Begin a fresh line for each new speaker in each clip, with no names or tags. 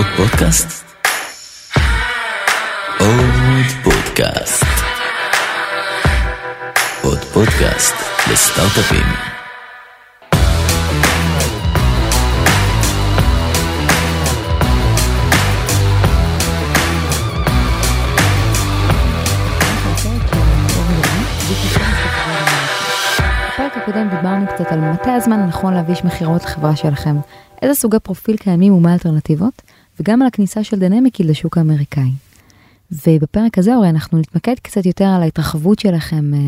עוד פודקאסט? עוד פודקאסט. עוד פודקאסט לסטארט-אפים.
הקודם דיברנו קצת על מתי הזמן הנכון להביש מכירות לחברה שלכם, איזה סוגי פרופיל קיימים ומה האלטרנטיבות, וגם על הכניסה של דינמיקי לשוק האמריקאי. ובפרק הזה הרי אנחנו נתמקד קצת יותר על ההתרחבות שלכם אה,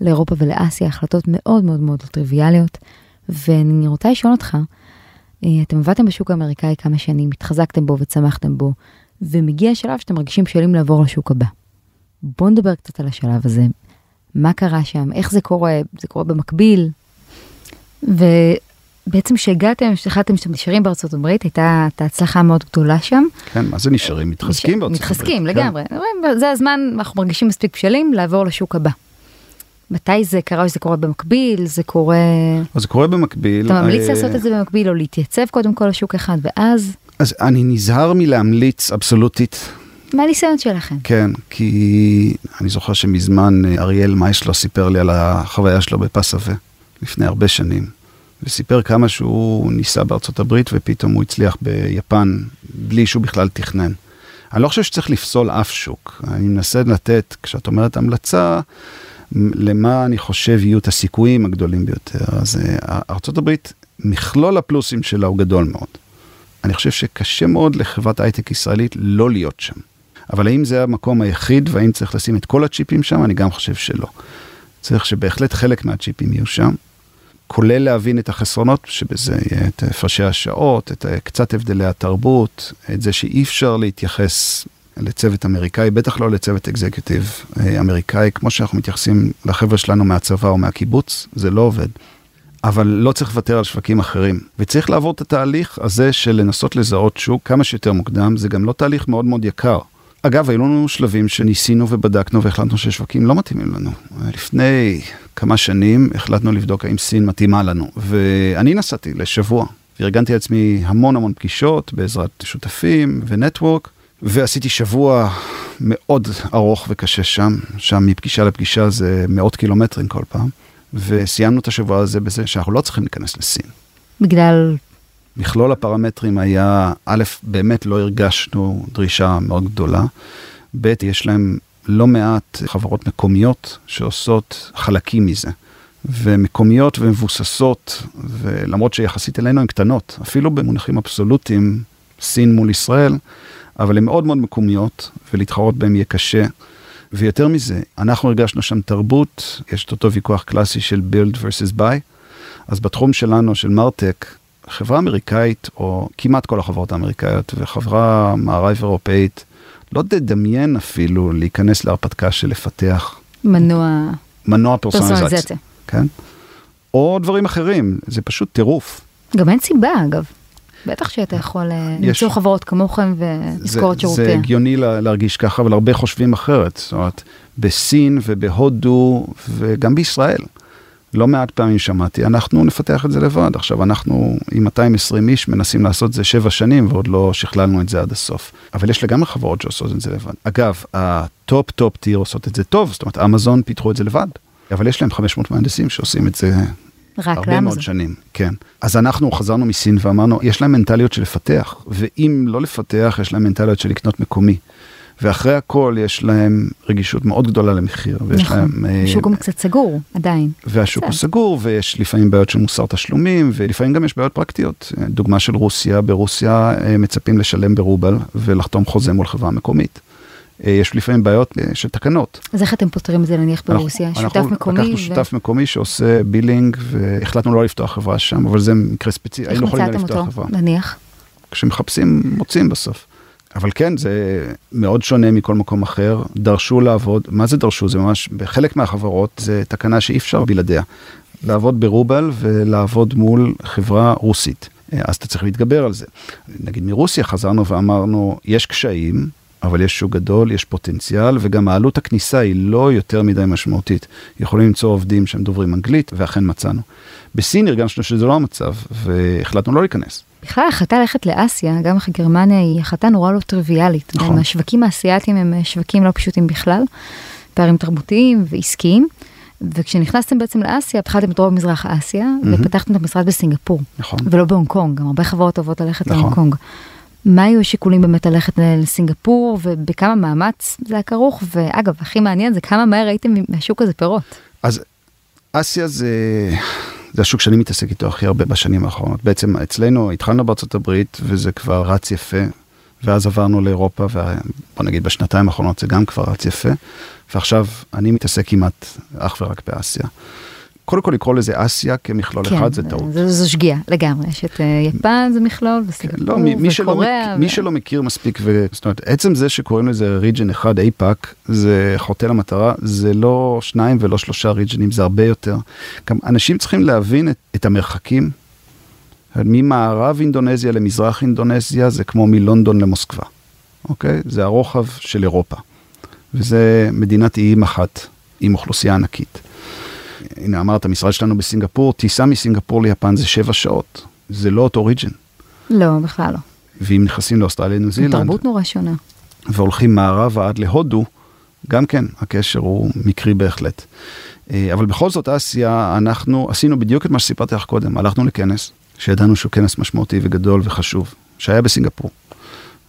לאירופה ולאסיה, החלטות מאוד מאוד מאוד טריוויאליות, ואני רוצה לשאול אותך, אה, אתם עבדתם בשוק האמריקאי כמה שנים, התחזקתם בו וצמחתם בו, ומגיע שלב שאתם מרגישים בשלים לעבור לשוק הבא. בואו נדבר קצת על השלב הזה, מה קרה שם, איך זה קורה, זה קורה במקביל. ובעצם כשהגעתם, כשהחלטתם שאתם נשארים בארצות הברית, הייתה, הייתה הצלחה מאוד גדולה שם.
כן, מה זה נשארים? מתחזקים בארצות הברית.
מתחזקים
כן.
לגמרי. זה הזמן, אנחנו מרגישים מספיק בשלים לעבור לשוק הבא. מתי זה קרה, או שזה קורה במקביל, זה קורה...
זה קורה במקביל.
אתה ממליץ
אה,
לעשות את זה במקביל, או להתייצב קודם כל לשוק אחד, ואז,
אז אני נזהר מלהמליץ אבסולוטית,
מה הניסיון שלכם?
כן, כי אני זוכר שמזמן אה, אריאל מייסלו סיפר לי על החוויה שלו בפסווה, לפני הרבה שנים, וסיפר כמה שהוא ניסה בארצות הברית ופתאום הוא הצליח ביפן בלי שהוא בכלל תכנן. אני לא חושב שצריך לפסול אף שוק, אני מנסה לתת, כשאת אומרת המלצה, למה אני חושב יהיו את הסיכויים הגדולים ביותר. אז אה, ארצות הברית, מכלול הפלוסים שלה הוא גדול מאוד. אני חושב שקשה מאוד לחברת הייטק ישראלית לא להיות שם. אבל האם זה המקום היחיד והאם צריך לשים את כל הצ'יפים שם? אני גם חושב שלא. צריך שבהחלט חלק מהצ'יפים יהיו שם, כולל להבין את החסרונות שבזה את הפרשי השעות, את קצת הבדלי התרבות, את זה שאי אפשר להתייחס לצוות אמריקאי, בטח לא לצוות אקזקיוטיב אה, אמריקאי, כמו שאנחנו מתייחסים לחבר'ה שלנו מהצבא או מהקיבוץ, זה לא עובד. אבל לא צריך לוותר על שווקים אחרים. וצריך לעבור את התהליך הזה של לנסות לזהות שוק כמה שיותר מוקדם, זה גם לא תהליך מאוד מאוד יקר. אגב, היו לנו שלבים שניסינו ובדקנו והחלטנו ששווקים לא מתאימים לנו. לפני כמה שנים החלטנו לבדוק האם סין מתאימה לנו, ואני נסעתי לשבוע, וארגנתי לעצמי המון המון פגישות בעזרת שותפים ונטוורק, ועשיתי שבוע מאוד ארוך וקשה שם, שם מפגישה לפגישה זה מאות קילומטרים כל פעם, וסיימנו את השבוע הזה בזה שאנחנו לא צריכים להיכנס לסין.
בגלל,
מכלול הפרמטרים היה, א', באמת לא הרגשנו דרישה מאוד גדולה, ב', יש להם לא מעט חברות מקומיות שעושות חלקים מזה. ומקומיות ומבוססות, ולמרות שיחסית אלינו הן קטנות, אפילו במונחים אבסולוטיים, סין מול ישראל, אבל הן מאוד מאוד מקומיות, ולהתחרות בהן יהיה קשה. ויותר מזה, אנחנו הרגשנו שם תרבות, יש את אותו ויכוח קלאסי של build versus buy, אז בתחום שלנו, של מרטק, חברה אמריקאית, או כמעט כל החברות האמריקאיות, וחברה מערב אירופאית, לא תדמיין אפילו להיכנס להרפתקה של לפתח
מנוע
מנוע פרסונליזציה. כן? או דברים אחרים, זה פשוט טירוף.
גם אין סיבה אגב. בטח שאתה יכול אה,
יש-
למצוא חברות כמוכם
זה,
ולזכור את
זה
שירותיה.
הגיוני לה- להרגיש ככה, אבל הרבה חושבים אחרת. זאת אומרת, בסין ובהודו וגם בישראל, לא מעט פעמים שמעתי, אנחנו נפתח את זה לבד. עכשיו, אנחנו עם 220 איש מנסים לעשות את זה שבע שנים ועוד לא שכללנו את זה עד הסוף. אבל יש לגמרי חברות שעושות את זה לבד. אגב, ה top top tier עושות את זה טוב, זאת אומרת, אמזון פיתחו את זה לבד. אבל יש להם 500 מהנדסים שעושים את זה
רק
הרבה מאוד
לאמזון.
שנים, כן. אז אנחנו חזרנו מסין ואמרנו, יש להם מנטליות של לפתח, ואם לא לפתח, יש להם מנטליות של לקנות מקומי. ואחרי הכל יש להם רגישות מאוד גדולה למחיר, ויש
נכון.
להם... אה,
השוק גם קצת סגור עדיין.
והשוק הוא. סגור, ויש לפעמים בעיות של מוסר תשלומים, ולפעמים גם יש בעיות פרקטיות. דוגמה של רוסיה, ברוסיה אה, מצפים לשלם ברובל ולחתום חוזה מול חברה מקומית. אה, יש לפעמים בעיות אה, של תקנות.
אז איך אתם פותרים את זה נניח ברוסיה?
אנחנו-
שותף
אנחנו
מקומי?
לקחנו
ו-
שותף מקומי שעושה בילינג, והחלטנו לא לפתוח חברה שם, אבל זה מקרה ספציפי,
איך
היינו יכולים
מצאתם
לפתוח
אותו
חברה.
נניח?
כשמחפשים, מוצאים בסוף. אבל כן, זה מאוד שונה מכל מקום אחר. דרשו לעבוד, מה זה דרשו? זה ממש, בחלק מהחברות זה תקנה שאי אפשר בלעדיה. לעבוד ברובל ולעבוד מול חברה רוסית. אה, אז אתה צריך להתגבר על זה. נגיד מרוסיה חזרנו ואמרנו, יש קשיים, אבל יש שוק גדול, יש פוטנציאל, וגם העלות הכניסה היא לא יותר מדי משמעותית. יכולים למצוא עובדים שהם דוברים אנגלית, ואכן מצאנו. בסין הרגשנו שזה לא המצב, והחלטנו לא להיכנס.
בכלל ההחלטה ללכת לאסיה, גם אחרי גרמניה, היא החלטה נורא לא טריוויאלית.
נכון.
השווקים האסייתיים הם אה, שווקים לא פשוטים בכלל, פערים תרבותיים ועסקיים. וכשנכנסתם בעצם לאסיה, פתחתם את רוב מזרח אסיה,
מהמם.
ופתחתם את המשרד בסינגפור,
נכון.
ולא בהונג קונג, גם הרבה חברות אוהבות ללכת
נכון.
להונג קונג. מה היו השיקולים באמת ללכת לסינגפור, ובכמה מאמץ זה היה כרוך, ואגב, הכי מעניין זה כמה מהר ראיתם מהשוק הזה פירות.
אז אסיה זה, זה השוק שאני מתעסק איתו הכי הרבה בשנים האחרונות. בעצם אצלנו התחלנו בארצות הברית וזה כבר רץ יפה, ואז עברנו לאירופה, ובוא נגיד בשנתיים האחרונות זה גם כבר רץ יפה, ועכשיו אני מתעסק כמעט אך ורק באסיה. קודם כל לקרוא לזה אסיה כמכלול אחד זה טעות.
כן, זו, זו שגיאה לגמרי, יש את אה, יפן זה מכלול, וסינגפור,
לא, מי, מי, שלא,
וקוריאה.
מכ... מי שלא מכיר מספיק, ו... זאת אומרת, עצם זה שקוראים לזה ריג'ן אחד אייפאק, זה חוטא למטרה, זה לא שניים ולא שלושה ריג'נים, זה הרבה יותר. גם אנשים צריכים להבין את, את המרחקים. ממערב אינדונזיה למזרח אינדונזיה זה כמו מלונדון למוסקבה, אוקיי? זה הרוחב של אירופה. וזה מדינת איים אחת עם אוכלוסייה ענקית. הנה אמרת, המשרד שלנו בסינגפור, טיסה מסינגפור ליפן זה שבע שעות. זה לא אותו ריג'ן.
לא, בכלל לא.
ואם נכנסים לאוסטרליה, ניו זילנד,
תרבות נורא שונה.
והולכים מערבה עד להודו, גם כן, הקשר הוא מקרי בהחלט. אה, אבל בכל זאת, אסיה, אנחנו עשינו בדיוק את מה שסיפרתי לך קודם, הלכנו לכנס, שידענו שהוא כנס משמעותי וגדול וחשוב, שהיה בסינגפור.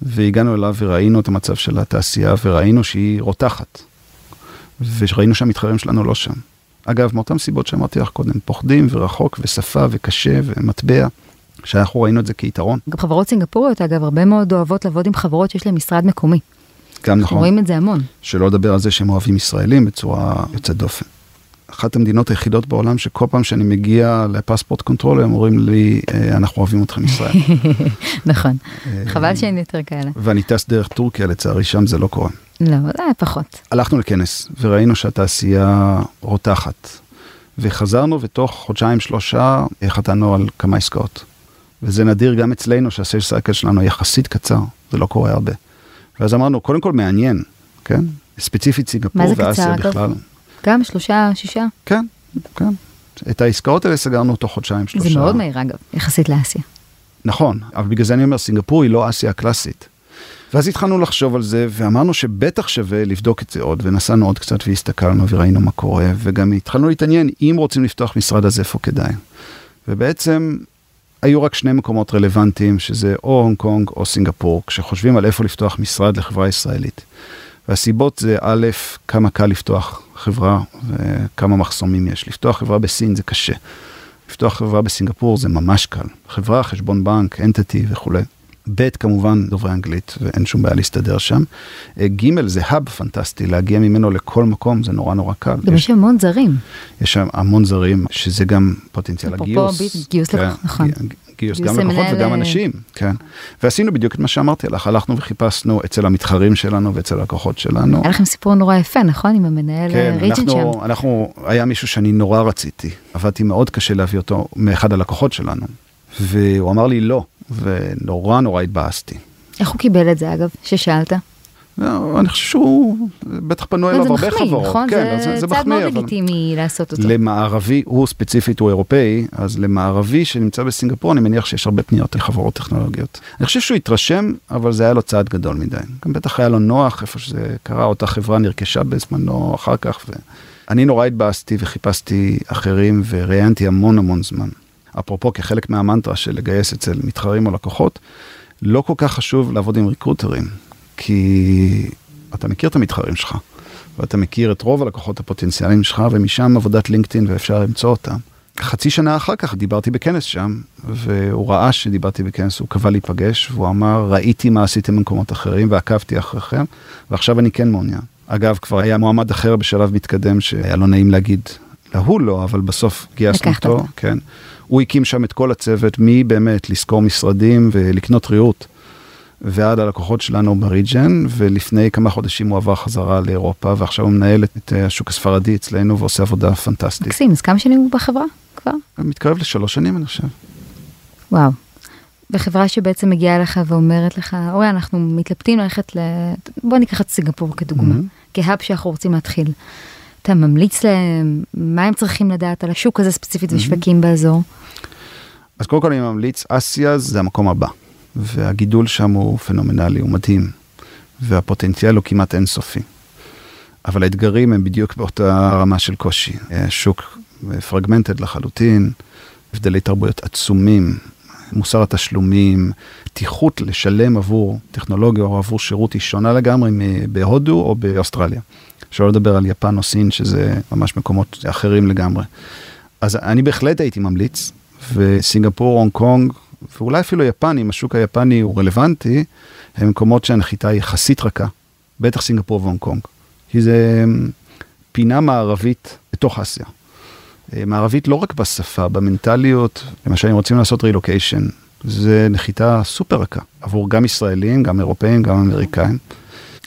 והגענו אליו וראינו את המצב של התעשייה, וראינו שהיא רותחת. וראינו שהמתחרים שלנו לא שם. אגב, מאותן סיבות שאמרתי לך קודם, פוחדים ורחוק ושפה וקשה ומטבע, שאנחנו ראינו את זה כיתרון.
גם חברות סינגפוריות, אגב, הרבה מאוד אוהבות לעבוד עם חברות שיש להן משרד מקומי.
גם נכון,
רואים את זה המון.
שלא לדבר על זה שהם אוהבים ישראלים בצורה יוצאת דופן. אחת המדינות היחידות בעולם שכל פעם שאני מגיע ל passport control הם אומרים לי, "אה, אנחנו אוהבים אתכם ישראל.
נכון.
אה,
חבל שאין יותר כאלה.
ואני טס דרך טורקיה, לצערי שם זה לא קורה.
לא, זה היה פחות.
הלכנו לכנס וראינו שהתעשייה רותחת. וחזרנו ותוך חודשיים שלושה חתמנו על כמה עסקאות. וזה נדיר גם אצלנו שה sale cycle שלנו יחסית קצר, זה לא קורה הרבה. ואז אמרנו, קודם כל מעניין, כן? ספציפית סינגפור
מה זה קצר,
ואסיה
אגב?
בכלל.
גם שלושה, שישה.
כן, כן. את העסקאות האלה סגרנו תוך חודשיים שלושה.
זה מאוד מהיר, אגב, יחסית לאסיה.
נכון, אבל בגלל זה אני אומר, סינגפור היא לא אסיה הקלאסית. ואז התחלנו לחשוב על זה, ואמרנו שבטח שווה לבדוק את זה עוד, ונסענו עוד קצת והסתכלנו וראינו מה קורה, וגם התחלנו להתעניין אם רוצים לפתוח משרד אז איפה כדאי. ובעצם היו רק שני מקומות רלוונטיים, שזה או הונג קונג או סינגפור, כשחושבים על איפה לפתוח משרד לחברה ישראלית. והסיבות זה א', כמה קל לפתוח חברה וכמה מחסומים יש. לפתוח חברה בסין זה קשה. לפתוח חברה בסינגפור זה ממש קל. חברה, חשבון בנק, אנטיטי וכולי. ב', כמובן דוברי אנגלית ואין שום בעיה להסתדר שם. אה, ג', זה האב פנטסטי, להגיע ממנו לכל מקום זה נורא נורא קל.
גם
יש,
המון זרים.
יש שם המון זרים, שזה גם פוטנציאל
אפרופו
הגיוס.
ב- גיוס
כן,
לקוח, נכון.
גיוס גם לקוחות וגם
אה,
אנשים, כן. ועשינו בדיוק את מה שאמרתי לך, הלכנו וחיפשנו אצל המתחרים שלנו ואצל הלקוחות שלנו.
היה לכם סיפור נורא יפה, נכון? עם המנהל
כן,
ריג'ן שם.
אנחנו, היה מישהו שאני נורא רציתי, עבדתי מאוד קשה להביא אותו מאחד הלקוחות שלנו, והוא אמר לי לא, ונורא נורא התבאסתי.
איך הוא קיבל את זה, אגב, ששאלת?
לא, אני חושב שהוא, בטח פנו אליו
זה
הרבה
מחמיא,
חברות.
נכון?
כן,
זה צעד
מחמיא,
מאוד
אבל
לגיטימי לעשות אותו.
למערבי, הוא ספציפית, הוא אירופאי, אז למערבי שנמצא בסינגפור, אני מניח שיש הרבה פניות לחברות טכנולוגיות. אני חושב שהוא התרשם, אבל זה היה לו צעד גדול מדי. גם בטח היה לו נוח איפה שזה קרה, אותה חברה נרכשה בזמנו אחר כך. ו... אני נורא התבאסתי וחיפשתי אחרים וראיינתי המון המון זמן. אפרופו, כחלק מהמנטרה של לגייס אצל מתחרים או לקוחות, לא כל כך חשוב לעבוד עם ריקרוטרים, כי אתה מכיר את המתחרים שלך, ואתה מכיר את רוב הלקוחות הפוטנציאליים שלך, ומשם עבודת לינקדאין ואפשר למצוא אותם. חצי שנה אחר כך דיברתי בכנס שם, והוא ראה שדיברתי בכנס, הוא קבע להיפגש, והוא אמר, ראיתי מה עשיתם במקומות אחרים ועקבתי אחריכם, ועכשיו אני כן מעוניין. אגב, כבר היה מועמד אחר בשלב מתקדם, שהיה לא נעים להגיד להוא לא, אבל בסוף גייסנו אותו,
אותו.
כן. הוא הקים שם את כל הצוות, מבאמת לשכור משרדים ולקנות ריהוט. ועד הלקוחות שלנו בריג'ן, ולפני כמה חודשים הוא עבר חזרה לאירופה, ועכשיו הוא מנהל את- את השוק הספרדי אצלנו ועושה עבודה פנטסטית.
מקסים, אז כמה שנים הוא בחברה כבר?
מתקרב לשלוש שנים אני חושב.
וואו. וחברה שבעצם מגיעה אליך ואומרת לך, אורי, אנחנו מתלבטים ללכת ל... בוא ניקח את סינגפור כדוגמה,
מהמם.
כהאב שאנחנו רוצים להתחיל. אתה ממליץ להם, מה הם צריכים לדעת על השוק הזה ספציפית ושווקים באזור?
אז קודם כל אני ממליץ, אסיה זה המקום הבא, והגידול שם הוא פנומנלי, הוא מדהים, והפוטנציאל הוא כמעט אינסופי. אבל האתגרים הם בדיוק באותה רמה של קושי. שוק פרגמנטד לחלוטין, הבדלי תרבויות עצומים, מוסר התשלומים, פתיחות לשלם עבור טכנולוגיה או עבור שירות היא שונה לגמרי בהודו או באוסטרליה. שלא לדבר על יפן או סין, שזה ממש מקומות אחרים לגמרי. אז אני בהחלט הייתי ממליץ, וסינגפור, הונג קונג, ואולי אפילו יפן, אם השוק היפני הוא רלוונטי, הם מקומות שהנחיתה היא יחסית רכה, בטח סינגפור והונג קונג. כי זה אמ, פינה מערבית בתוך אסיה. אה, מערבית לא רק בשפה, במנטליות, למשל אם רוצים לעשות רילוקיישן, זה נחיתה סופר רכה, עבור גם ישראלים, גם אירופאים, גם אמריקאים.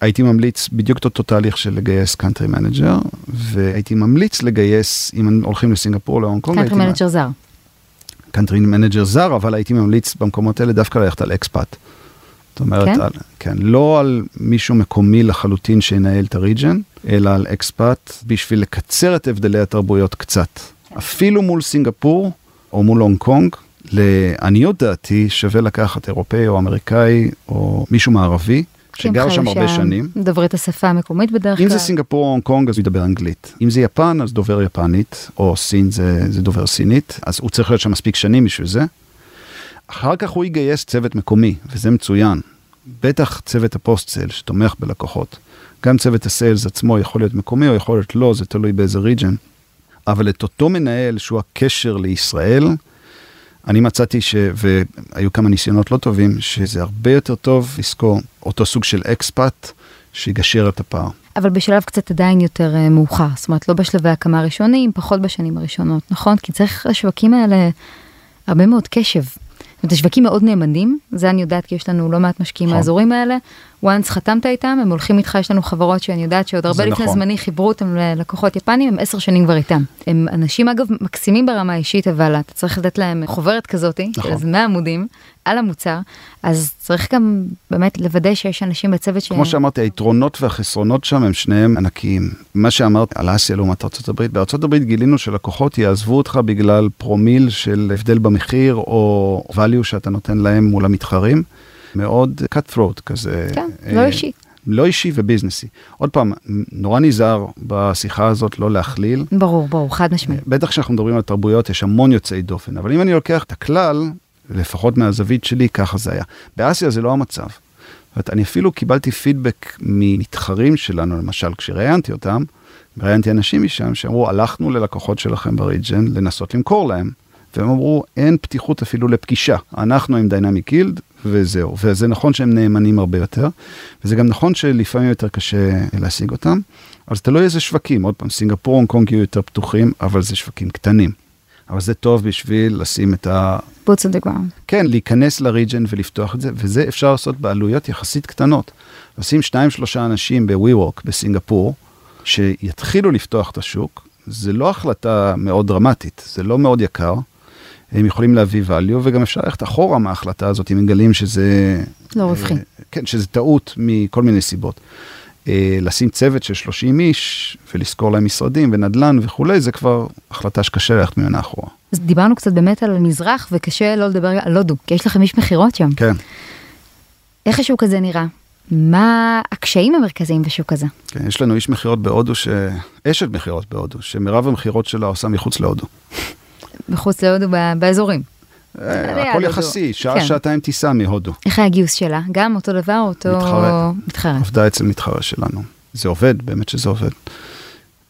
הייתי ממליץ בדיוק את אותו תהליך של לגייס country manager, והייתי ממליץ לגייס, אם הולכים לסינגפור או להונג קונג,
country manager זר.
country manager זר, אבל הייתי ממליץ במקומות האלה דווקא ללכת על expat. זאת אומרת,
כן?
על, כן, לא על מישהו מקומי לחלוטין שינהל את ה region, אלא על expat בשביל לקצר את הבדלי התרבויות קצת. אפילו מול סינגפור או מול הונג קונג, לעניות דעתי שווה לקחת אירופאי או אמריקאי או מישהו מערבי, שגר שם הרבה שנים.
דובר את השפה המקומית בדרך כלל.
אם זה סינגפור או הונג קונג אז הוא ידבר אנגלית. אם זה יפן אז דובר יפנית, או סין זה, זה דובר סינית, אז הוא צריך להיות שם מספיק שנים בשביל זה. אחר כך הוא יגייס צוות מקומי, וזה מצוין. בטח צוות ה post-sale שתומך בלקוחות. גם צוות ה sales עצמו יכול להיות מקומי או יכול להיות לא, זה תלוי באיזה region. אבל את אותו מנהל שהוא הקשר לישראל, אני מצאתי ש... והיו כמה ניסיונות לא טובים, שזה הרבה יותר טוב לשכור אותו סוג של אקספאט שיגשר את הפער.
אבל בשלב קצת עדיין יותר uh, מאוחר, זאת אומרת לא בשלבי הקמה ראשונים, פחות בשנים הראשונות, נכון? כי צריך לשווקים האלה הרבה מאוד קשב. זאת אומרת, השווקים מאוד נאמנים, זה אני יודעת כי יש לנו לא מעט משקיעים
נכון.
מהאזורים האלה. Once חתמת איתם, הם הולכים איתך, יש לנו חברות שאני יודעת שעוד הרבה לפני
נכון.
זמני חיברו אותם ללקוחות יפנים, הם עשר שנים כבר איתם. הם אנשים אגב מקסימים ברמה האישית, אבל אתה צריך לתת להם חוברת כזאתי,
נכון.
איזה 100 עמודים, על המוצר, אז צריך גם באמת לוודא שיש אנשים בצוות ש...
כמו שאמרתי, היתרונות והחסרונות שם הם שניהם ענקיים. מה שאמרת על אסיה לעומת ארה"ב, בארה"ב גילינו שלקוחות יעזבו אותך בגלל פרומיל של הבדל במחיר או value שאתה נותן להם מול המתחרים. מאוד cut throat כזה.
כן,
אה,
לא אישי.
לא אישי וביזנסי. עוד פעם, נורא נזהר בשיחה הזאת לא להכליל.
ברור, ברור, חד משמעית.
בטח כשאנחנו מדברים על תרבויות יש המון יוצאי דופן, אבל אם אני לוקח את הכלל, לפחות מהזווית שלי, ככה זה היה. באסיה זה לא המצב. זאת אני אפילו קיבלתי פידבק ממתחרים שלנו, למשל, כשראיינתי אותם, ראיינתי אנשים משם שאמרו, הלכנו ללקוחות שלכם בריג'ן לנסות למכור להם. והם אמרו, אין פתיחות אפילו לפגישה. אנחנו עם דיינמיק גילד, וזהו. וזה נכון שהם נאמנים הרבה יותר, וזה גם נכון שלפעמים יותר קשה להשיג אותם, זה תלוי איזה שווקים. עוד פעם, סינגפור, הונג קונג יהיו יותר פתוחים, אבל זה שווקים קטנים. אבל זה טוב בשביל לשים את ה...
boots on the ground.
כן, להיכנס לריג'ן ולפתוח את זה, וזה אפשר לעשות בעלויות יחסית קטנות. לשים שניים שלושה אנשים ב-WeWork בסינגפור, שיתחילו לפתוח את השוק, זה לא החלטה מאוד דרמטית, זה לא מאוד יקר. הם יכולים להביא value, וגם אפשר ללכת אחורה מההחלטה הזאת, אם מגלים שזה...
לא רווחי.
אה, כן, שזה טעות מכל מיני סיבות. אה, לשים צוות של 30 איש ולשכור להם משרדים ונדל"ן וכולי, זה כבר החלטה שקשה ללכת ממנה אחורה.
אז דיברנו קצת באמת על המזרח, וקשה לא לדבר על הודו, כי יש לכם איש מכירות שם.
כן,
איך השוק הזה נראה? מה הקשיים המרכזיים בשוק הזה?
כן, יש לנו איש מכירות בהודו, ש... אשת מכירות בהודו, שמרב המכירות שלה עושה מחוץ להודו.
מחוץ להודו באזורים.
אה,
ליד
הכל. יחסי, שעה,
כן.
שעתיים טיסה מהודו.
איך היה הגיוס שלה? גם אותו דבר, אותו...
מתחרה.
מתחרה.
עבדה אצל מתחרה שלנו. זה עובד, באמת שזה עובד.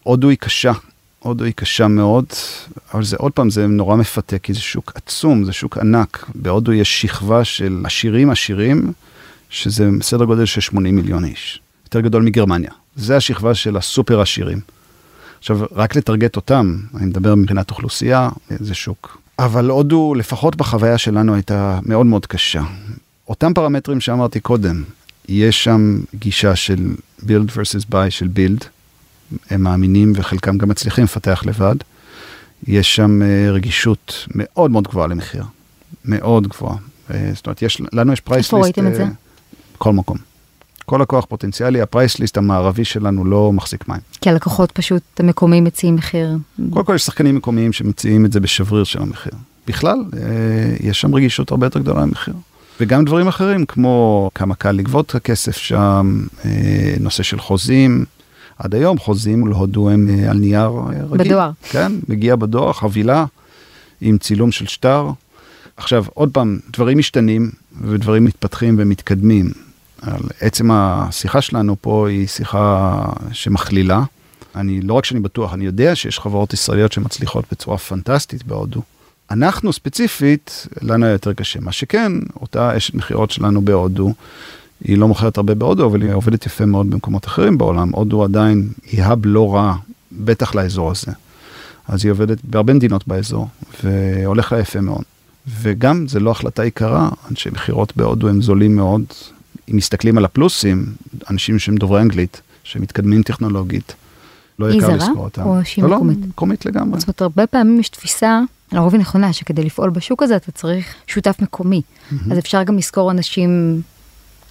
הודו היא קשה, הודו היא קשה מאוד, אבל זה עוד פעם, זה נורא מפתה, כי זה שוק עצום, זה שוק ענק. בהודו יש שכבה של עשירים עשירים, שזה סדר גודל של 80 מיליון איש. יותר גדול מגרמניה. זה השכבה של הסופר עשירים. עכשיו, רק לטרגט אותם, אני מדבר מבחינת אוכלוסייה, זה שוק. אבל הודו, לפחות בחוויה שלנו, הייתה מאוד מאוד קשה. אותם פרמטרים שאמרתי קודם, יש שם גישה של build versus buy של build, הם מאמינים וחלקם גם מצליחים לפתח לבד. יש שם אה, רגישות מאוד מאוד גבוהה למחיר, מאוד גבוהה. אה, זאת אומרת, יש, לנו יש price list...
איפה ראיתם את זה?
כל מקום. כל לקוח פוטנציאלי, ה price list המערבי שלנו לא מחזיק מים.
כי הלקוחות פשוט המקומיים מציעים מחיר.
קודם כל יש שחקנים מקומיים שמציעים את זה בשבריר של המחיר. בכלל, אה, יש שם רגישות הרבה יותר גדולה למחיר. וגם דברים אחרים, כמו כמה קל לגבות את הכסף שם, אה, נושא של חוזים. עד היום חוזים להודו הם אה, על נייר רגיל.
בדואר.
כן, מגיע בדואר, חבילה עם צילום של שטר. עכשיו, עוד פעם, דברים משתנים ודברים מתפתחים ומתקדמים. על עצם השיחה שלנו פה היא שיחה שמכלילה. אני, לא רק שאני בטוח, אני יודע שיש חברות ישראליות שמצליחות בצורה פנטסטית בהודו. אנחנו ספציפית, לנו היה יותר קשה. מה שכן, אותה אשת מכירות שלנו בהודו, היא לא מוכרת הרבה בהודו, אבל היא עובדת יפה מאוד במקומות אחרים בעולם. הודו עדיין היא האב לא רע, בטח לאזור הזה. אז היא עובדת בהרבה מדינות באזור, והולך לה יפה מאוד. וגם, זה לא החלטה יקרה, אנשי מכירות בהודו הם זולים מאוד. אם מסתכלים על הפלוסים, אנשים שהם דוברי אנגלית, שמתקדמים טכנולוגית, לא יקר לזכור אותם.
או שהיא
לא,
מקומית?
לא, מקומית לגמרי.
זאת אומרת, הרבה פעמים יש תפיסה, לרוב היא נכונה, שכדי לפעול בשוק הזה אתה צריך שותף מקומי. אז אפשר גם לשכור אנשים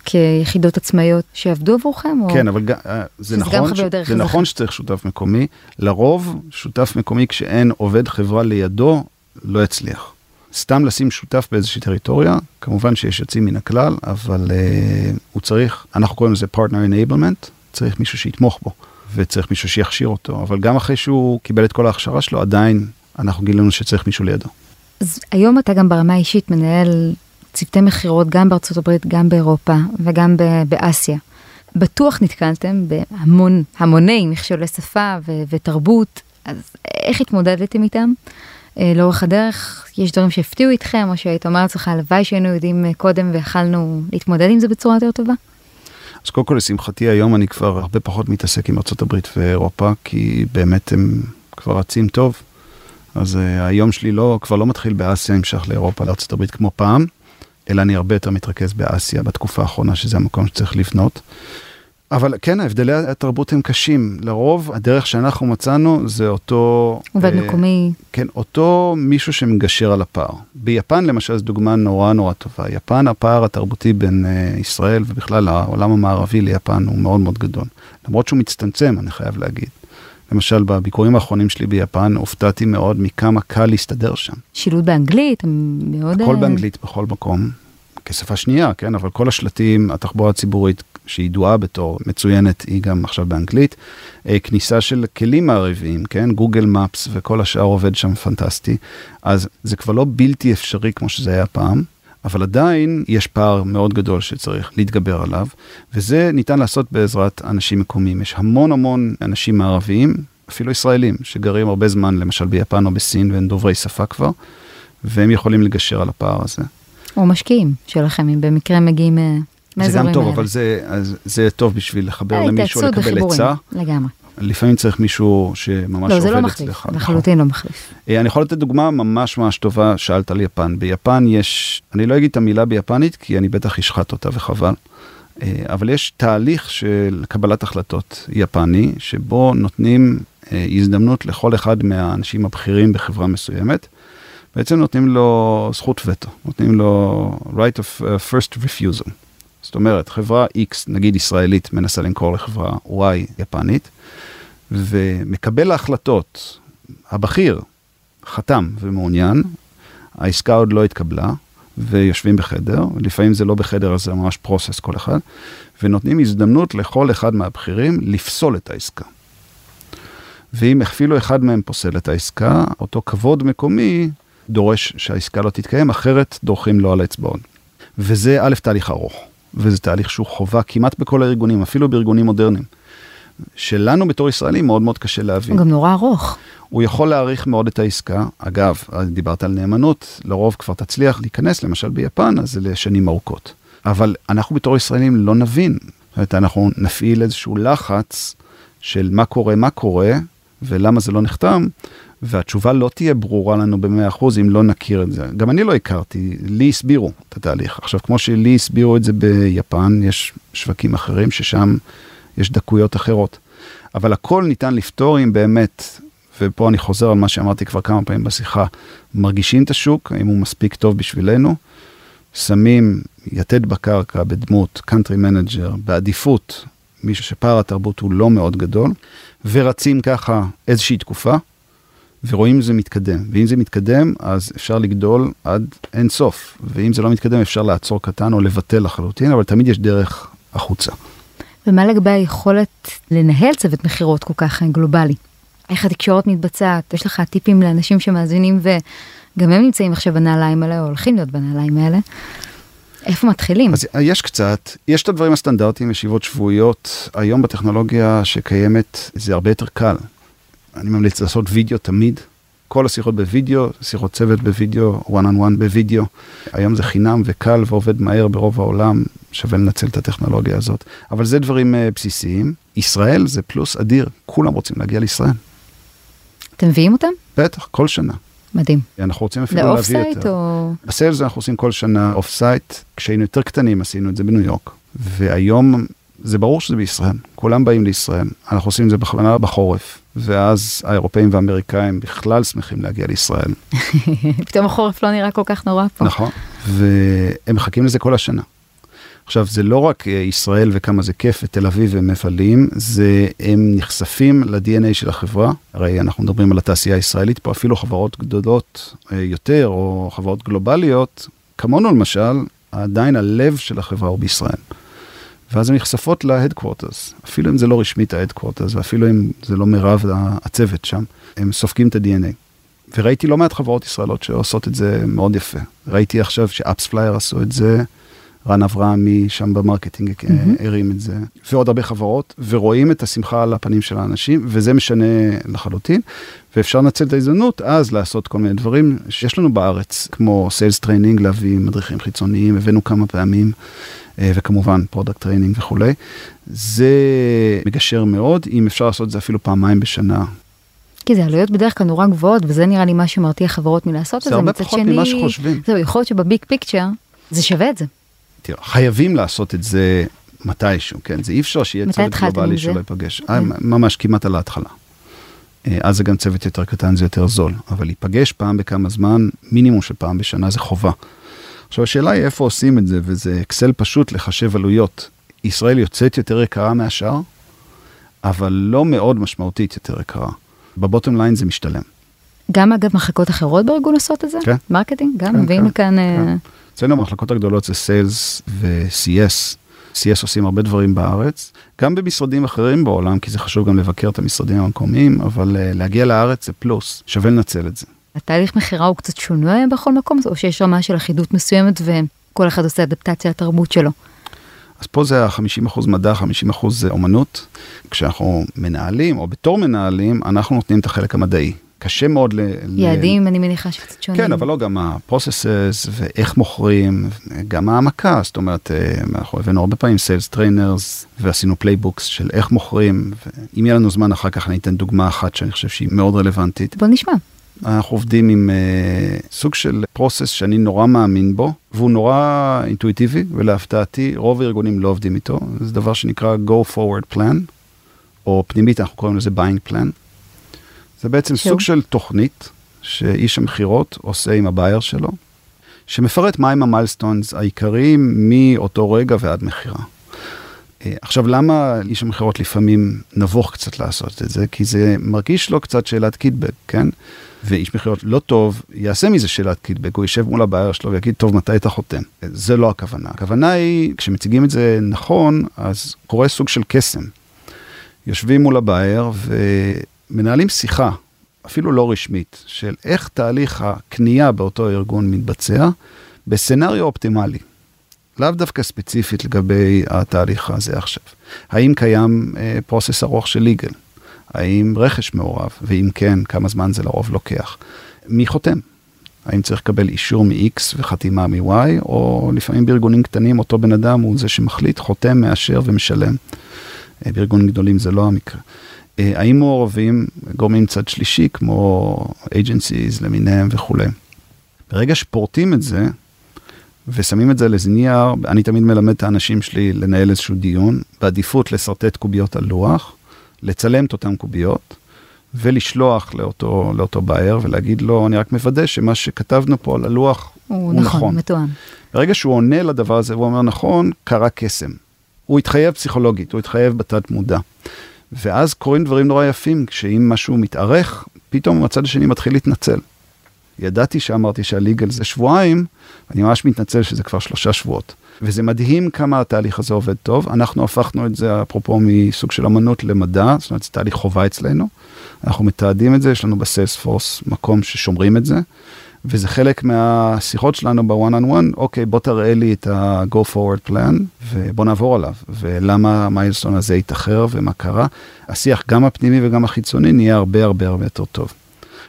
כיחידות עצמאיות שיעבדו עבורכם? או...
כן, אבל ג- אה, זה נכון, ש- זה. נכון שצריך שותף מקומי. לרוב, שותף מקומי כשאין עובד חברה לידו, לא יצליח. סתם לשים שותף באיזושהי טריטוריה, כמובן שיש יוצאים מן הכלל, אבל uh, הוא צריך, אנחנו קוראים לזה partner enablement, צריך מישהו שיתמוך בו, וצריך מישהו שיכשיר אותו, אבל גם אחרי שהוא קיבל את כל ההכשרה שלו, עדיין אנחנו גילינו שצריך מישהו לידו.
אז היום אתה גם ברמה האישית מנהל צוותי מכירות גם בארצות הברית, גם באירופה וגם ב- באסיה. בטוח נתקלתם בהמון, המוני מכשולי שפה ו- ותרבות, אז איך התמודדתם איתם? אה, לאורך הדרך יש דברים שהפתיעו איתכם, או שהיית אומר לעצמך, הלוואי שהיינו יודעים אה, קודם ויכלנו להתמודד עם זה בצורה יותר טובה?
אז קודם כל, לשמחתי, היום אני כבר הרבה פחות מתעסק עם ארה"ב ואירופה, כי באמת הם כבר רצים טוב. אז uh, היום שלי לא, כבר לא מתחיל באסיה, נמשך לאירופה, לארה"ב כמו פעם, אלא אני הרבה יותר מתרכז באסיה בתקופה האחרונה, שזה המקום שצריך לבנות. אבל כן, הבדלי התרבות הם קשים. לרוב, הדרך שאנחנו מצאנו זה אותו...
עובד
אה,
מקומי,
כן, אותו מישהו שמגשר על הפער. ביפן למשל זו דוגמה נורא נורא טובה. יפן, הפער התרבותי בין uh, ישראל ובכלל העולם המערבי ליפן הוא מאוד מאוד גדול. למרות שהוא מצטמצם, אני חייב להגיד. למשל, בביקורים האחרונים שלי ביפן, הופתעתי מאוד מכמה קל להסתדר שם.
שילוט באנגלית, מאוד...
הכל
אה,
באנגלית בכל מקום, כשפה שנייה, כן? אבל כל השלטים, התחבורה הציבורית שידועה בתור מצוינת, היא גם עכשיו באנגלית. אה, כניסה של כלים מערביים, כן? גוגל מפס וכל השאר עובד שם פנטסטי. אז זה כבר לא בלתי אפשרי כמו שזה היה פעם. אבל עדיין יש פער מאוד גדול שצריך להתגבר עליו, וזה ניתן לעשות בעזרת אנשים מקומיים. יש המון המון אנשים מערביים, אפילו ישראלים, שגרים הרבה זמן, למשל ביפן או בסין, והם דוברי שפה כבר, והם יכולים לגשר על הפער הזה.
או משקיעים שלכם, אם במקרה מגיעים אה,
זה גם טוב,
האלה.
אבל זה, אז, זה טוב בשביל לחבר למישהו, לקבל עצה.
לגמרי.
לפעמים צריך מישהו שממש
לא, זה לא
עובד
מחליף,
אצלך. נכון.
לחלוטין לא מחליף.
אה, אני יכול לתת דוגמה ממש ממש טובה, שאלת על יפן. ביפן יש, אני לא אגיד את המילה ביפנית, כי אני בטח אשחט אותה וחבל, אה, אבל יש תהליך של קבלת החלטות יפני, שבו נותנים אה, הזדמנות לכל אחד מהאנשים הבכירים בחברה מסוימת. בעצם נותנים לו זכות וטו, נותנים לו right of uh, first refusal. זאת אומרת, חברה X, נגיד ישראלית, מנסה למכור לחברה Y יפנית, ומקבל ההחלטות, הבכיר, חתם ומעוניין, העסקה עוד לא התקבלה, ויושבים בחדר, לפעמים זה לא בחדר, אז זה ממש פרוסס כל אחד, ונותנים הזדמנות לכל אחד מהבכירים לפסול את העסקה. ואם אפילו אחד מהם פוסל את העסקה, אותו כבוד מקומי דורש שהעסקה לא תתקיים, אחרת דורכים לו על האצבעות. וזה א', תהליך ארוך, וזה תהליך שהוא חובה כמעט בכל הארגונים, אפילו בארגונים מודרניים. שלנו בתור ישראלים מאוד מאוד קשה להבין.
הוא גם נורא ארוך.
הוא יכול להעריך מאוד את העסקה. אגב, דיברת על נאמנות, לרוב כבר תצליח להיכנס, למשל ביפן, אז זה לשנים ארוכות. אבל אנחנו בתור ישראלים לא נבין. זאת אומרת, אנחנו נפעיל איזשהו לחץ של מה קורה, מה קורה, ולמה זה לא נחתם, והתשובה לא תהיה ברורה לנו ב-100% אם לא נכיר את זה. גם אני לא הכרתי, לי הסבירו את התהליך. עכשיו, כמו שלי הסבירו את זה ביפן, יש שווקים אחרים ששם יש דקויות אחרות. אבל הכל ניתן לפתור אם באמת, ופה אני חוזר על מה שאמרתי כבר כמה פעמים בשיחה, מרגישים את השוק, האם הוא מספיק טוב בשבילנו, שמים יתד בקרקע בדמות country manager, בעדיפות, מישהו שפער התרבות הוא לא מאוד גדול, ורצים ככה איזושהי תקופה, ורואים אם זה מתקדם. ואם זה מתקדם, אז אפשר לגדול עד אין סוף. ואם זה לא מתקדם, אפשר לעצור קטן או לבטל לחלוטין, אבל תמיד יש דרך החוצה.
ומה לגבי היכולת לנהל צוות מכירות כל כך גלובלי? איך התקשורת מתבצעת? יש לך טיפים לאנשים שמאזינים וגם הם נמצאים עכשיו בנעליים האלה או הולכים להיות בנעליים האלה? איפה מתחילים?
אז יש קצת, יש את הדברים הסטנדרטיים, ישיבות שבועיות. היום בטכנולוגיה שקיימת זה הרבה יותר קל. אני ממליץ לעשות וידאו תמיד. כל השיחות בווידאו, שיחות צוות בווידאו, one on one בווידאו. היום זה חינם וקל ועובד מהר ברוב העולם, שווה לנצל את הטכנולוגיה הזאת. אבל זה דברים אה, בסיסיים. ישראל זה פלוס אדיר, כולם רוצים להגיע לישראל.
אתם מביאים אותם?
בטח, כל שנה.
מדהים.
אנחנו רוצים אפילו להביא יותר.
ל off-site או...
ב sales אנחנו עושים כל שנה off-site, כשהיינו יותר קטנים עשינו את זה בניו יורק. והיום זה ברור שזה בישראל, כולם באים לישראל, אנחנו עושים את זה בכוונה בחורף, ואז האירופאים והאמריקאים בכלל שמחים להגיע לישראל.
פתאום החורף לא נראה כל כך נורא פה.
נכון, והם מחכים לזה כל השנה. עכשיו, זה לא רק אה, ישראל וכמה זה כיף ותל אביב הם מבלים, זה הם נחשפים ל-DNA של החברה. הרי אנחנו מדברים על התעשייה הישראלית פה, אפילו חברות גדולות אה, יותר, או חברות גלובליות, כמונו למשל, עדיין הלב של החברה הוא בישראל. ואז הן נחשפות ל-Headquarters, אפילו אם זה לא רשמית ה-Headquarters, ואפילו אם זה לא מירב הצוות שם, הם סופגים את ה-DNA. וראיתי לא מעט חברות ישראלות שעושות את זה מאוד יפה. ראיתי עכשיו ש AppsFlyer עשו את זה, רן אברהמי שם ב marketing mm-hmm. הרים את זה, ועוד הרבה חברות, ורואים את השמחה על הפנים של האנשים, וזה משנה לחלוטין, ואפשר לנצל את ההזדמנות אז לעשות כל מיני דברים שיש לנו בארץ, כמו sales training, להביא מדריכים חיצוניים, הבאנו כמה פעמים, אה, וכמובן product training וכולי. זה מגשר מאוד, אם אפשר לעשות את זה אפילו פעמיים בשנה.
כי זה עלויות בדרך כלל נורא גבוהות, וזה נראה לי מה שמרתיע חברות מלעשות את זה.
זה הרבה פחות ממה שחושבים.
זהו, יכול להיות שבביג פיקצ'ר זה שווה את זה.
תראה, חייבים לעשות את זה מתישהו, כן? זה אי אפשר שיהיה צוות גלובלי שלא ייפגש. Okay. אוקיי. ממש כמעט על ההתחלה. אה, אז זה גם צוות יותר קטן, זה יותר זול. אבל להיפגש פעם בכמה זמן, מינימום של פעם בשנה זה חובה. עכשיו השאלה היא איפה עושים את זה, וזה אקסל פשוט לחשב עלויות. ישראל יוצאת יותר יקרה מהשאר, אבל לא מאוד משמעותית יותר יקרה. ב bottom line זה משתלם.
גם אגב מחלקות אחרות בארגון עושות את זה?
כן.
marketing? גם כן, מביאים כן, לכאן... אה,
כן. אצלנו המחלקות הגדולות זה sales ו-CS. CS עושים הרבה דברים בארץ, גם במשרדים אחרים בעולם, כי זה חשוב גם לבקר את המשרדים המקומיים, אבל אה, להגיע לארץ זה פלוס, שווה לנצל את זה.
התהליך מכירה הוא קצת שונה בכל מקום, או שיש רמה של אחידות מסוימת וכל אחד עושה אדפטציה לתרבות שלו?
אז פה זה ה-50% מדע, 50% זה אומנות. כשאנחנו מנהלים, או בתור מנהלים, אנחנו נותנים את החלק המדעי. קשה מאוד ל...
יעדים, ל... אני מניחה שקצת שונים.
כן, אבל לא, גם ה-processes ואיך מוכרים, גם העמקה, זאת אומרת, אה, אנחנו הבאנו הרבה פעמים sales trainers, ועשינו playbooks של איך מוכרים, ואם יהיה לנו זמן אחר כך אני אתן דוגמה אחת שאני חושב שהיא מאוד רלוונטית.
בוא נשמע.
אנחנו עובדים עם אה, סוג של process שאני נורא מאמין בו, והוא נורא אינטואיטיבי, ולהפתעתי רוב הארגונים לא עובדים איתו. זה דבר שנקרא Go Forward Plan, או פנימית אנחנו קוראים לזה Buying Plan. זה בעצם שוב. סוג של תוכנית שאיש המכירות עושה עם הבייר שלו, שמפרט מהם המיילסטונס העיקריים מאותו רגע ועד מכירה. אה, עכשיו, למה איש המכירות לפעמים נבוך קצת לעשות את זה? כי זה מרגיש לו קצת שאלת קידבק, כן? ואיש מכירות לא טוב יעשה מזה שאלת קידבק, הוא יישב מול הבעיה שלו ויגיד, טוב, מתי אתה חותם? זה לא הכוונה. הכוונה היא, כשמציגים את זה נכון, אז קורה סוג של קסם. יושבים מול הבייר ומנהלים שיחה, אפילו לא רשמית, של איך תהליך הקנייה באותו ארגון מתבצע בסצנריו אופטימלי. לאו דווקא ספציפית לגבי התהליך הזה עכשיו. האם קיים אה, פרוסס ארוך של ליגל? האם רכש מעורב? ואם כן, כמה זמן זה לרוב לוקח? מי חותם? האם צריך לקבל אישור מ-X וחתימה מ-Y, או לפעמים בארגונים קטנים אותו בן אדם הוא זה שמחליט, חותם, מאשר ומשלם. אה, בארגונים גדולים זה לא המקרה. אה, האם מעורבים גורמים צד שלישי כמו agencies למיניהם וכולי. ברגע שפורטים את זה, ושמים את זה על איזה נייר, אני תמיד מלמד את האנשים שלי לנהל איזשהו דיון, בעדיפות לשרטט קוביות על לוח, לצלם את אותן קוביות, ולשלוח לאותו, לאותו בייר ולהגיד לו, אני רק מוודא שמה שכתבנו פה על הלוח הוא, הוא נכון. נכון.
מתואם.
ברגע שהוא עונה לדבר הזה והוא אומר נכון, קרה קסם. הוא התחייב פסיכולוגית, הוא התחייב בתת מודע. ואז קורים דברים נורא יפים, כשאם משהו מתארך, פתאום הצד השני מתחיל להתנצל. ידעתי שאמרתי שהליגל זה שבועיים, אני ממש מתנצל שזה כבר שלושה שבועות. וזה מדהים כמה התהליך הזה עובד טוב. אנחנו הפכנו את זה, אפרופו מסוג של אמנות למדע, זאת אומרת, זה תהליך חובה אצלנו. אנחנו מתעדים את זה, יש לנו בסיילספורס מקום ששומרים את זה. וזה חלק מהשיחות שלנו בוואן און וואן, אוקיי, בוא תראה לי את ה-go forward plan, ובוא נעבור עליו, ולמה המיילסטון הזה התאחר ומה קרה. השיח, גם הפנימי וגם החיצוני, נהיה הרבה הרבה הרבה יותר טוב.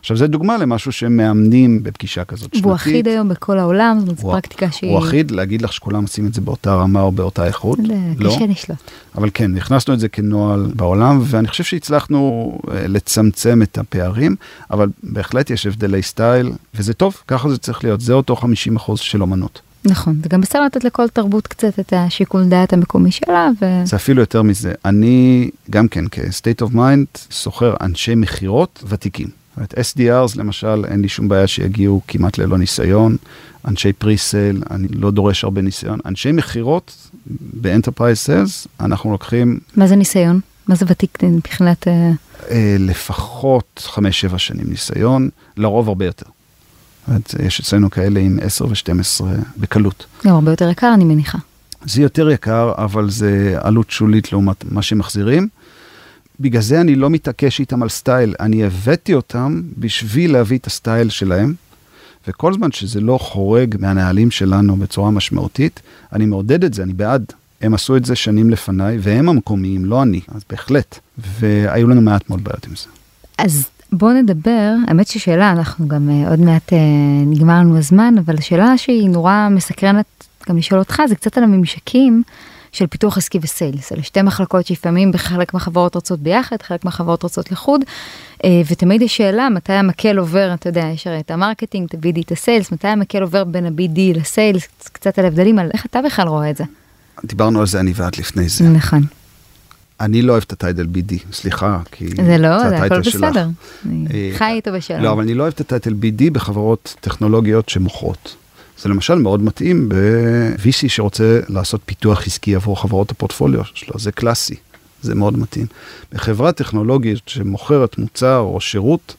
עכשיו, זה דוגמה למשהו שמאמנים בפגישה כזאת שנתית.
והוא אחיד היום בכל העולם, זאת אומרת, זו פרקטיקה שהיא...
הוא אחיד, להגיד לך שכולם עושים את זה באותה רמה או באותה איכות?
לא. קשה לשלוט.
אבל כן, הכנסנו את זה כנוהל בעולם, ואני חושב שהצלחנו אה, לצמצם את הפערים, אבל בהחלט יש הבדלי סטייל, וזה טוב, ככה זה צריך להיות, זה אותו 50% של אומנות.
נכון, זה גם בסדר לתת לכל תרבות קצת את השיקול דעת המקומי שלה. ו...
זה אפילו יותר מזה. אני גם כן כ-state of mind שוכר אנשי מכירות ותיקים. אומרת, SDRs למשל, אין לי שום בעיה שיגיעו כמעט ללא ניסיון. אנשי presale, אני לא דורש הרבה ניסיון. אנשי מכירות ב enterprise sales, אנחנו לוקחים...
מה זה ניסיון? מה זה ותיק מבחינת... אה,
אה, לפחות 5-7 שנים ניסיון, לרוב הרבה יותר. יש אצלנו כאלה עם 10 ו-12 בקלות.
גם הרבה יותר יקר, אני מניחה.
זה יותר יקר, אבל זה עלות שולית לעומת מה שמחזירים. בגלל זה אני לא מתעקש איתם על סטייל, אני הבאתי אותם בשביל להביא את הסטייל שלהם, וכל זמן שזה לא חורג מהנהלים שלנו בצורה משמעותית, אני מעודד את זה, אני בעד. הם עשו את זה שנים לפניי, והם המקומיים, לא אני, אז בהחלט. והיו לנו מעט מאוד בעיות עם זה.
אז בואו נדבר, האמת ששאלה, אנחנו גם אה, עוד מעט אה, נגמר לנו הזמן, אבל השאלה שהיא נורא מסקרנת גם לשאול אותך, זה קצת על הממשקים של פיתוח עסקי ו sales, אלה שתי מחלקות שלפעמים בחלק מהחברות רצות ביחד, חלק מהחברות רצות לחוד, אה, ותמיד יש שאלה מתי המקל עובר, אתה יודע, יש הרי את ה marketing, את ה-BD, את ה sales, מתי המקל עובר בין ה-BD ל sales, קצת על הבדלים, על איך אתה בכלל רואה את זה.
דיברנו על זה אני ואת לפני זה.
נכון.
אני לא אוהב את הטייטל BD, סליחה, כי
זה לא, זה הכל בסדר. אה, חי איתו בשלום.
לא, אבל אני לא אוהב את הטייטל BD בחברות טכנולוגיות שמוכרות. זה למשל מאוד מתאים ב-VC שרוצה לעשות פיתוח עסקי עבור חברות הפורטפוליו שלו, זה קלאסי, זה מאוד מתאים. בחברה טכנולוגית שמוכרת מוצר או שירות,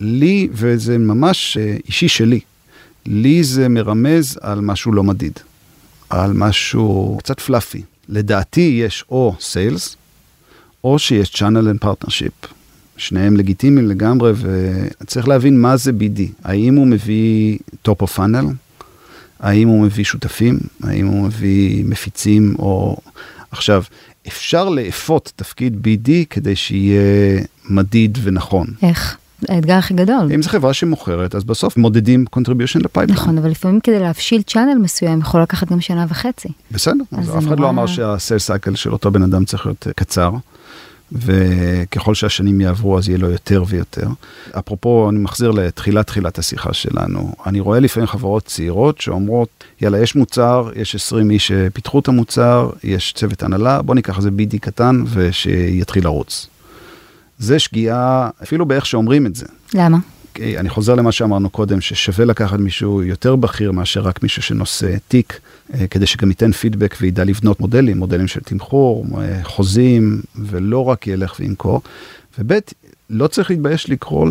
לי, וזה ממש אה, אישי שלי, לי זה מרמז על משהו לא מדיד, על משהו קצת פלאפי. לדעתי יש או סיילס, או שיש channel and partnership. שניהם לגיטימיים לגמרי, וצריך להבין מה זה BD. האם הוא מביא top of funnel? האם הוא מביא שותפים, האם הוא מביא מפיצים, או... עכשיו, אפשר לאפות תפקיד BD כדי שיהיה מדיד ונכון.
איך? האתגר הכי גדול.
אם זו חברה שמוכרת, אז בסוף מודדים contribution ל pipeline.
נכון, אבל לפעמים כדי להבשיל channel מסוים יכול לקחת גם שנה וחצי.
בסדר, אז, אף אחד לא אמר שה sales cycle של אותו בן אדם צריך להיות קצר. וככל שהשנים יעברו אז יהיה לו יותר ויותר. אפרופו, אני מחזיר לתחילת תחילת השיחה שלנו, אני רואה לפעמים חברות צעירות שאומרות, יאללה, יש מוצר, יש 20 איש שפיתחו את המוצר, יש צוות הנהלה, בוא ניקח איזה BD קטן ושיתחיל לרוץ. זה שגיאה, אפילו באיך שאומרים את זה.
למה?
אני חוזר למה שאמרנו קודם, ששווה לקחת מישהו יותר בכיר מאשר רק מישהו שנושא תיק, אה, כדי שגם ייתן פידבק וידע לבנות מודלים, מודלים של תמחור, אה, חוזים, ולא רק ילך וימכור. וב' לא צריך להתבייש לקרוא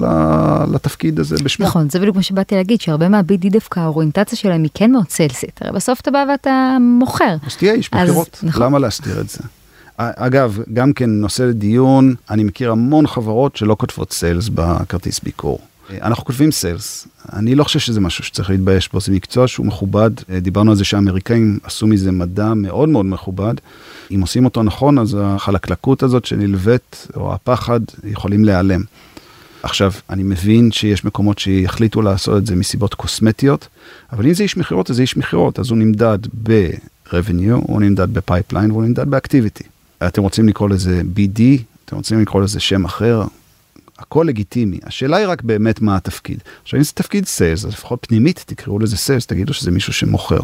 לתפקיד הזה בשמו.
נכון, זה בדיוק מה שבאתי להגיד, שהרבה מה-BD דווקא האוריינטציה שלהם היא כן מאוד סיילסית, הרי בסוף אתה בא ואתה מוכר.
אז תהיה איש מכירות, נכון. למה להסתיר את זה? אגב, גם כן נושא לדיון, אני מכיר המון חברות שלא כותבות sales בכרטיס ביקור. אנחנו כותבים sales, אני לא חושב שזה משהו שצריך להתבייש בו, זה מקצוע שהוא מכובד, דיברנו על זה שהאמריקאים עשו מזה מדע מאוד מאוד מכובד. אם עושים אותו נכון, אז החלקלקות הזאת שנלווית, או הפחד, יכולים להיעלם. עכשיו, אני מבין שיש מקומות שיחליטו לעשות את זה מסיבות קוסמטיות, אבל אם זה איש מכירות, אז זה איש מכירות, אז הוא נמדד ב-revenue, הוא נמדד ב pipeline והוא נמדד ב activity. אתם רוצים לקרוא לזה BD, אתם רוצים לקרוא לזה שם אחר, הכל לגיטימי. השאלה היא רק באמת מה התפקיד. עכשיו, אם זה תפקיד sales, אז לפחות פנימית תקראו לזה sales, תגידו שזה מישהו שמוכר.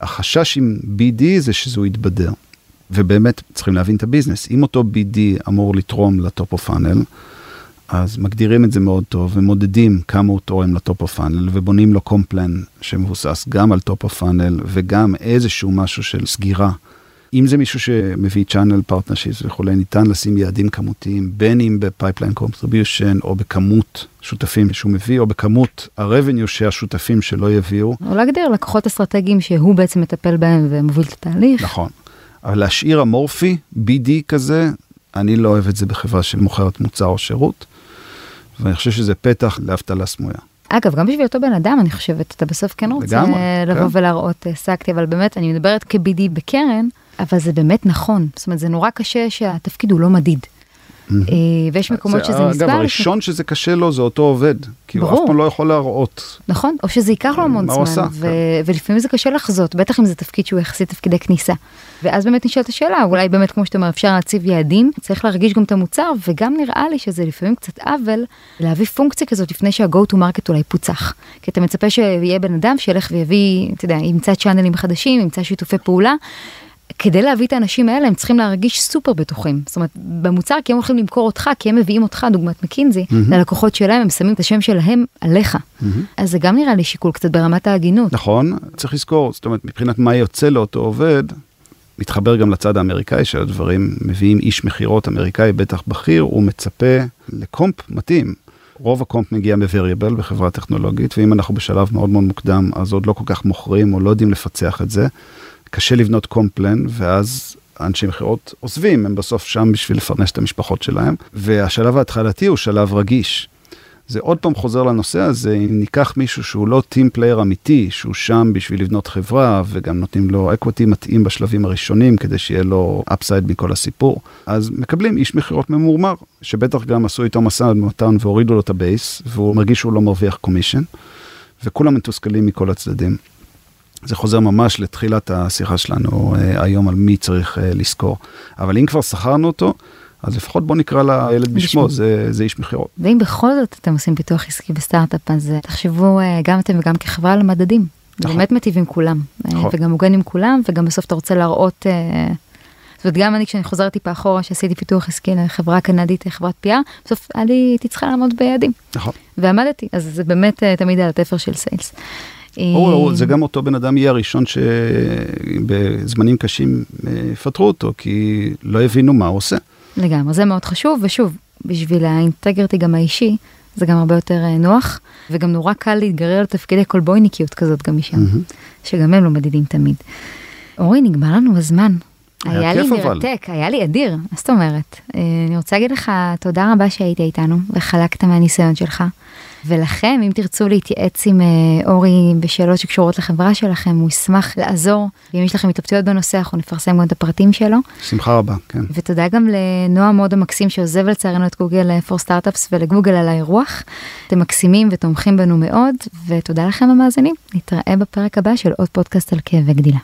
החשש עם BD זה שהוא יתבדר. ובאמת צריכים להבין את ה business. אם אותו BD אמור לתרום ל top of funnel, אז מגדירים את זה מאוד טוב ומודדים כמה הוא תורם ל top of funnel ובונים לו comp plan שמבוסס גם על top of funnel וגם איזשהו משהו של סגירה אם זה מישהו שמביא channel partnerships וכולי, ניתן לשים יעדים כמותיים, בין אם ב-pipeline contribution או בכמות שותפים שהוא מביא, או בכמות ה-revenue שהשותפים שלו יביאו.
או להגדיר לקוחות אסטרטגיים שהוא בעצם מטפל בהם ומוביל את התהליך.
נכון. אבל להשאיר אמורפי, BD כזה, אני לא אוהב את זה בחברה של מוכרת מוצר או שירות, ואני חושב שזה פתח לאבטלה סמויה.
אגב, גם בשביל אותו בן אדם, אני חושבת, אתה בסוף כן רוצה
לגמרי,
לבוא
כן.
ולהראות, העסקתי, אבל באמת, אני מדברת כ-BD בקרן, אבל זה באמת נכון. זאת אומרת, זה נורא קשה שהתפקיד הוא לא מדיד. אה, ויש מקומות שזה
אגב,
נסבל.
הראשון שזה קשה לו זה אותו עובד, כי הוא אף. פעם לא יכול להראות.
נכון, או שזה ייקח לו המון זמן,
כן.
ולפעמים זה קשה לחזות, בטח אם זה תפקיד שהוא יחסית תפקידי כניסה. ואז באמת נשאלת השאלה, אולי באמת כמו שאתה אומר, אפשר להציב יעדים, צריך להרגיש גם את המוצר, וגם נראה לי שזה לפעמים קצת עוול להביא פונקציה כזאת לפני שה-go to market אולי פוצח. כי אתה מצפה שיהיה בן אדם שילך ויביא, אתה יודע, ימצא צ'אנלים חדשים, ימצא שיתופי פעולה. כדי להביא את האנשים האלה הם צריכים להרגיש סופר בטוחים. זאת אומרת, במוצר כי הם הולכים למכור אותך, כי הם מביאים אותך, דוגמת מקינזי, ללקוחות שלהם, הם שמים את השם שלהם עליך. אז זה גם נראה לי שיקול קצת ברמת ההגינות.
נכון, צריך לזכור, זאת אומרת, מבחינת מה יוצא לאותו עובד, מתחבר גם לצד האמריקאי של הדברים, מביאים איש מכירות אמריקאי, בטח בכיר, הוא מצפה ל comp מתאים. רוב ה comp מגיע מ variable בחברה טכנולוגית, ואם אנחנו בשלב מאוד מאוד מוקדם, אז עוד לא כל כך מוכרים או לא יודעים לפצח את זה. קשה לבנות comp plan, ואז אנשי מכירות עוזבים, הם בסוף שם בשביל לפרנס את המשפחות שלהם, והשלב ההתחלתי הוא שלב רגיש. זה עוד פעם חוזר לנושא הזה, אם ניקח מישהו שהוא לא team player אמיתי, שהוא שם בשביל לבנות חברה, וגם נותנים לו equity מתאים בשלבים הראשונים, כדי שיהיה לו upside מכל הסיפור, אז מקבלים איש מכירות ממורמר, שבטח גם עשו איתו מסע ומתן והורידו לו את ה base, והוא מרגיש שהוא לא מרוויח commission, וכולם מתוסכלים מכל הצדדים. זה חוזר ממש לתחילת השיחה שלנו אה, היום על מי צריך אה, לזכור. אבל אם כבר שכרנו אותו, אז לפחות בוא נקרא לילד בשמו. זה, זה איש מכירות.
ואם בכל זאת אתם עושים פיתוח עסקי בסטארט-אפ, אז אה, תחשבו גם אתם וגם כחברה על המדדים. זה
נכון.
באמת מיטיב עם כולם,
נכון.
וגם מוגן עם כולם, וגם בסוף אתה רוצה להראות, זאת אומרת, גם אני כשאני חוזרת טיפה אחורה, שעשיתי פיתוח עסקי לחברה קנדית, חברת PR, בסוף הייתי צריכה לעמוד ביעדים,
נכון.
ועמדתי, אז זה באמת תמיד על התפר של סיילס.
או,
אה,
או, זה גם אותו בן אדם יהיה הראשון שבזמנים קשים אה, יפטרו אותו, כי לא הבינו מה הוא עושה.
לגמרי, זה מאוד חשוב, ושוב, בשביל האינטגריטי גם האישי, זה גם הרבה יותר אה, נוח, וגם נורא קל להתגרר לתפקידי קולבויניקיות כזאת גם משם,
מהמם.
שגם הם לא מדידים תמיד. אורי, נגמר לנו הזמן.
היה
היה לי
כיף אבל.
מרתק, היה לי אדיר, מה זאת אומרת? אה, אני רוצה להגיד לך תודה רבה שהיית איתנו וחלקת מהניסיון שלך. ולכם, אם תרצו להתייעץ עם אה, אורי בשאלות שקשורות לחברה שלכם, הוא ישמח לעזור. ואם יש לכם התלבטויות בנושא, אנחנו נפרסם גם את הפרטים שלו.
שמחה רבה, כן.
ותודה גם לנועם מאוד המקסים שעוזב לצערנו את גוגל פור סטארט-אפס ולגוגל על האירוח. אתם מקסימים ותומכים בנו מאוד, ותודה לכם המאזינים. נתראה בפרק הבא של עוד פודקאסט על כאבי גדילה.